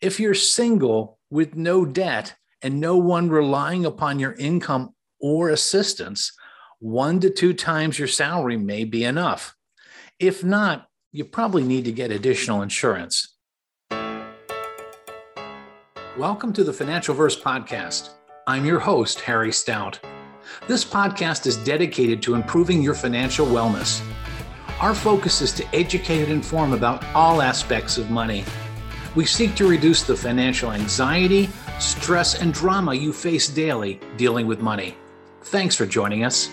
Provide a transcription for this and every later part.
If you're single with no debt and no one relying upon your income or assistance, one to two times your salary may be enough. If not, you probably need to get additional insurance. Welcome to the Financial Verse Podcast. I'm your host, Harry Stout. This podcast is dedicated to improving your financial wellness. Our focus is to educate and inform about all aspects of money. We seek to reduce the financial anxiety, stress, and drama you face daily dealing with money. Thanks for joining us.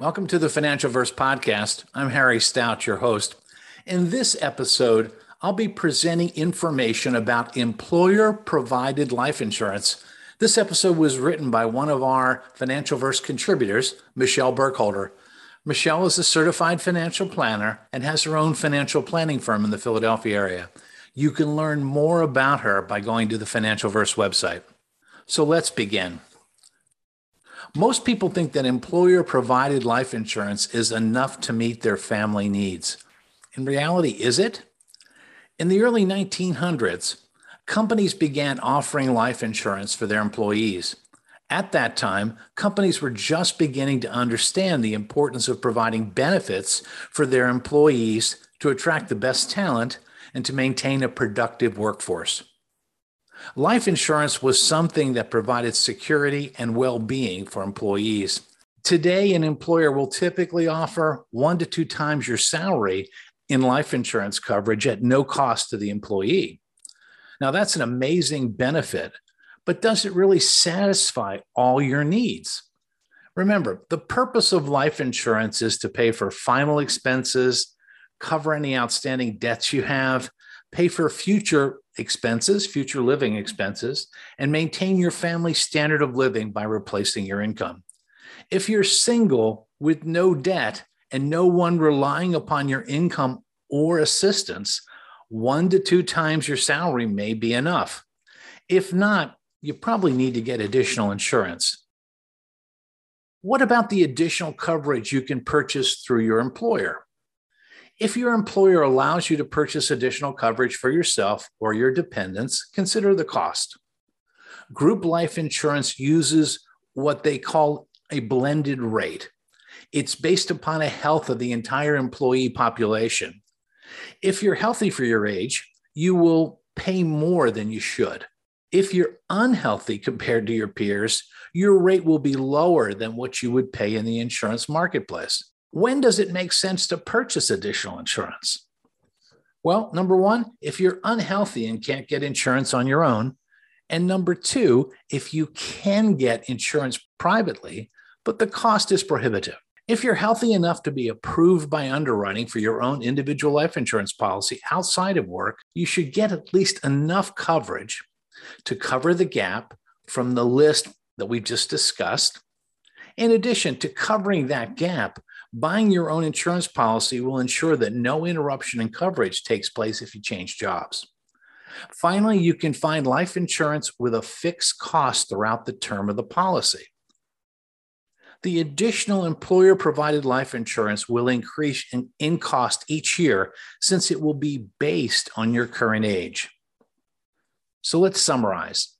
Welcome to the Financial Verse Podcast. I'm Harry Stout, your host. In this episode, I'll be presenting information about employer provided life insurance. This episode was written by one of our Financial Verse contributors, Michelle Burkholder. Michelle is a certified financial planner and has her own financial planning firm in the Philadelphia area. You can learn more about her by going to the Financial Verse website. So let's begin. Most people think that employer provided life insurance is enough to meet their family needs. In reality, is it? In the early 1900s, companies began offering life insurance for their employees. At that time, companies were just beginning to understand the importance of providing benefits for their employees to attract the best talent and to maintain a productive workforce. Life insurance was something that provided security and well being for employees. Today, an employer will typically offer one to two times your salary in life insurance coverage at no cost to the employee. Now, that's an amazing benefit, but does it really satisfy all your needs? Remember, the purpose of life insurance is to pay for final expenses, cover any outstanding debts you have, pay for future expenses, future living expenses, and maintain your family's standard of living by replacing your income. If you're single with no debt and no one relying upon your income or assistance, one to two times your salary may be enough. If not, you probably need to get additional insurance. What about the additional coverage you can purchase through your employer? If your employer allows you to purchase additional coverage for yourself or your dependents, consider the cost. Group life insurance uses what they call a blended rate. It's based upon a health of the entire employee population. If you're healthy for your age, you will pay more than you should. If you're unhealthy compared to your peers, your rate will be lower than what you would pay in the insurance marketplace. When does it make sense to purchase additional insurance? Well, number one, if you're unhealthy and can't get insurance on your own. And number two, if you can get insurance privately, but the cost is prohibitive. If you're healthy enough to be approved by underwriting for your own individual life insurance policy outside of work, you should get at least enough coverage to cover the gap from the list that we've just discussed. In addition to covering that gap, buying your own insurance policy will ensure that no interruption in coverage takes place if you change jobs. Finally, you can find life insurance with a fixed cost throughout the term of the policy the additional employer provided life insurance will increase in, in, cost each year since it will be based on your current age. So let's summarize.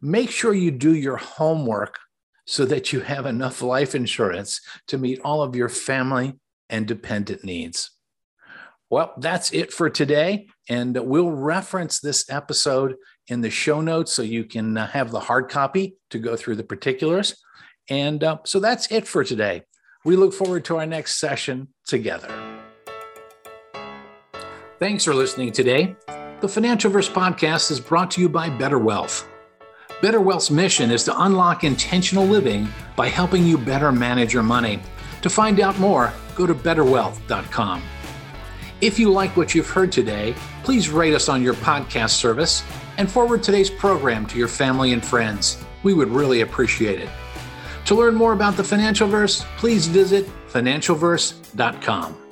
Make sure you do your homework so that you have enough life insurance to meet all of your family and dependent needs. Well, that's it for today. And we'll reference this episode in the show notes so you can uh, have the hard copy to go through the particulars. And uh, so that's it for today. We look forward to our next session together. Thanks for listening today. The Financial Verse podcast is brought to you by Better Wealth. Better Wealth's mission is to unlock intentional living by helping you better manage your money. To find out more, go to betterwealth.com. If you like what you've heard today, please rate us on your podcast service and forward today's program to your family and friends. We would really appreciate it. To learn more about the Financial Verse, please visit financialverse.com.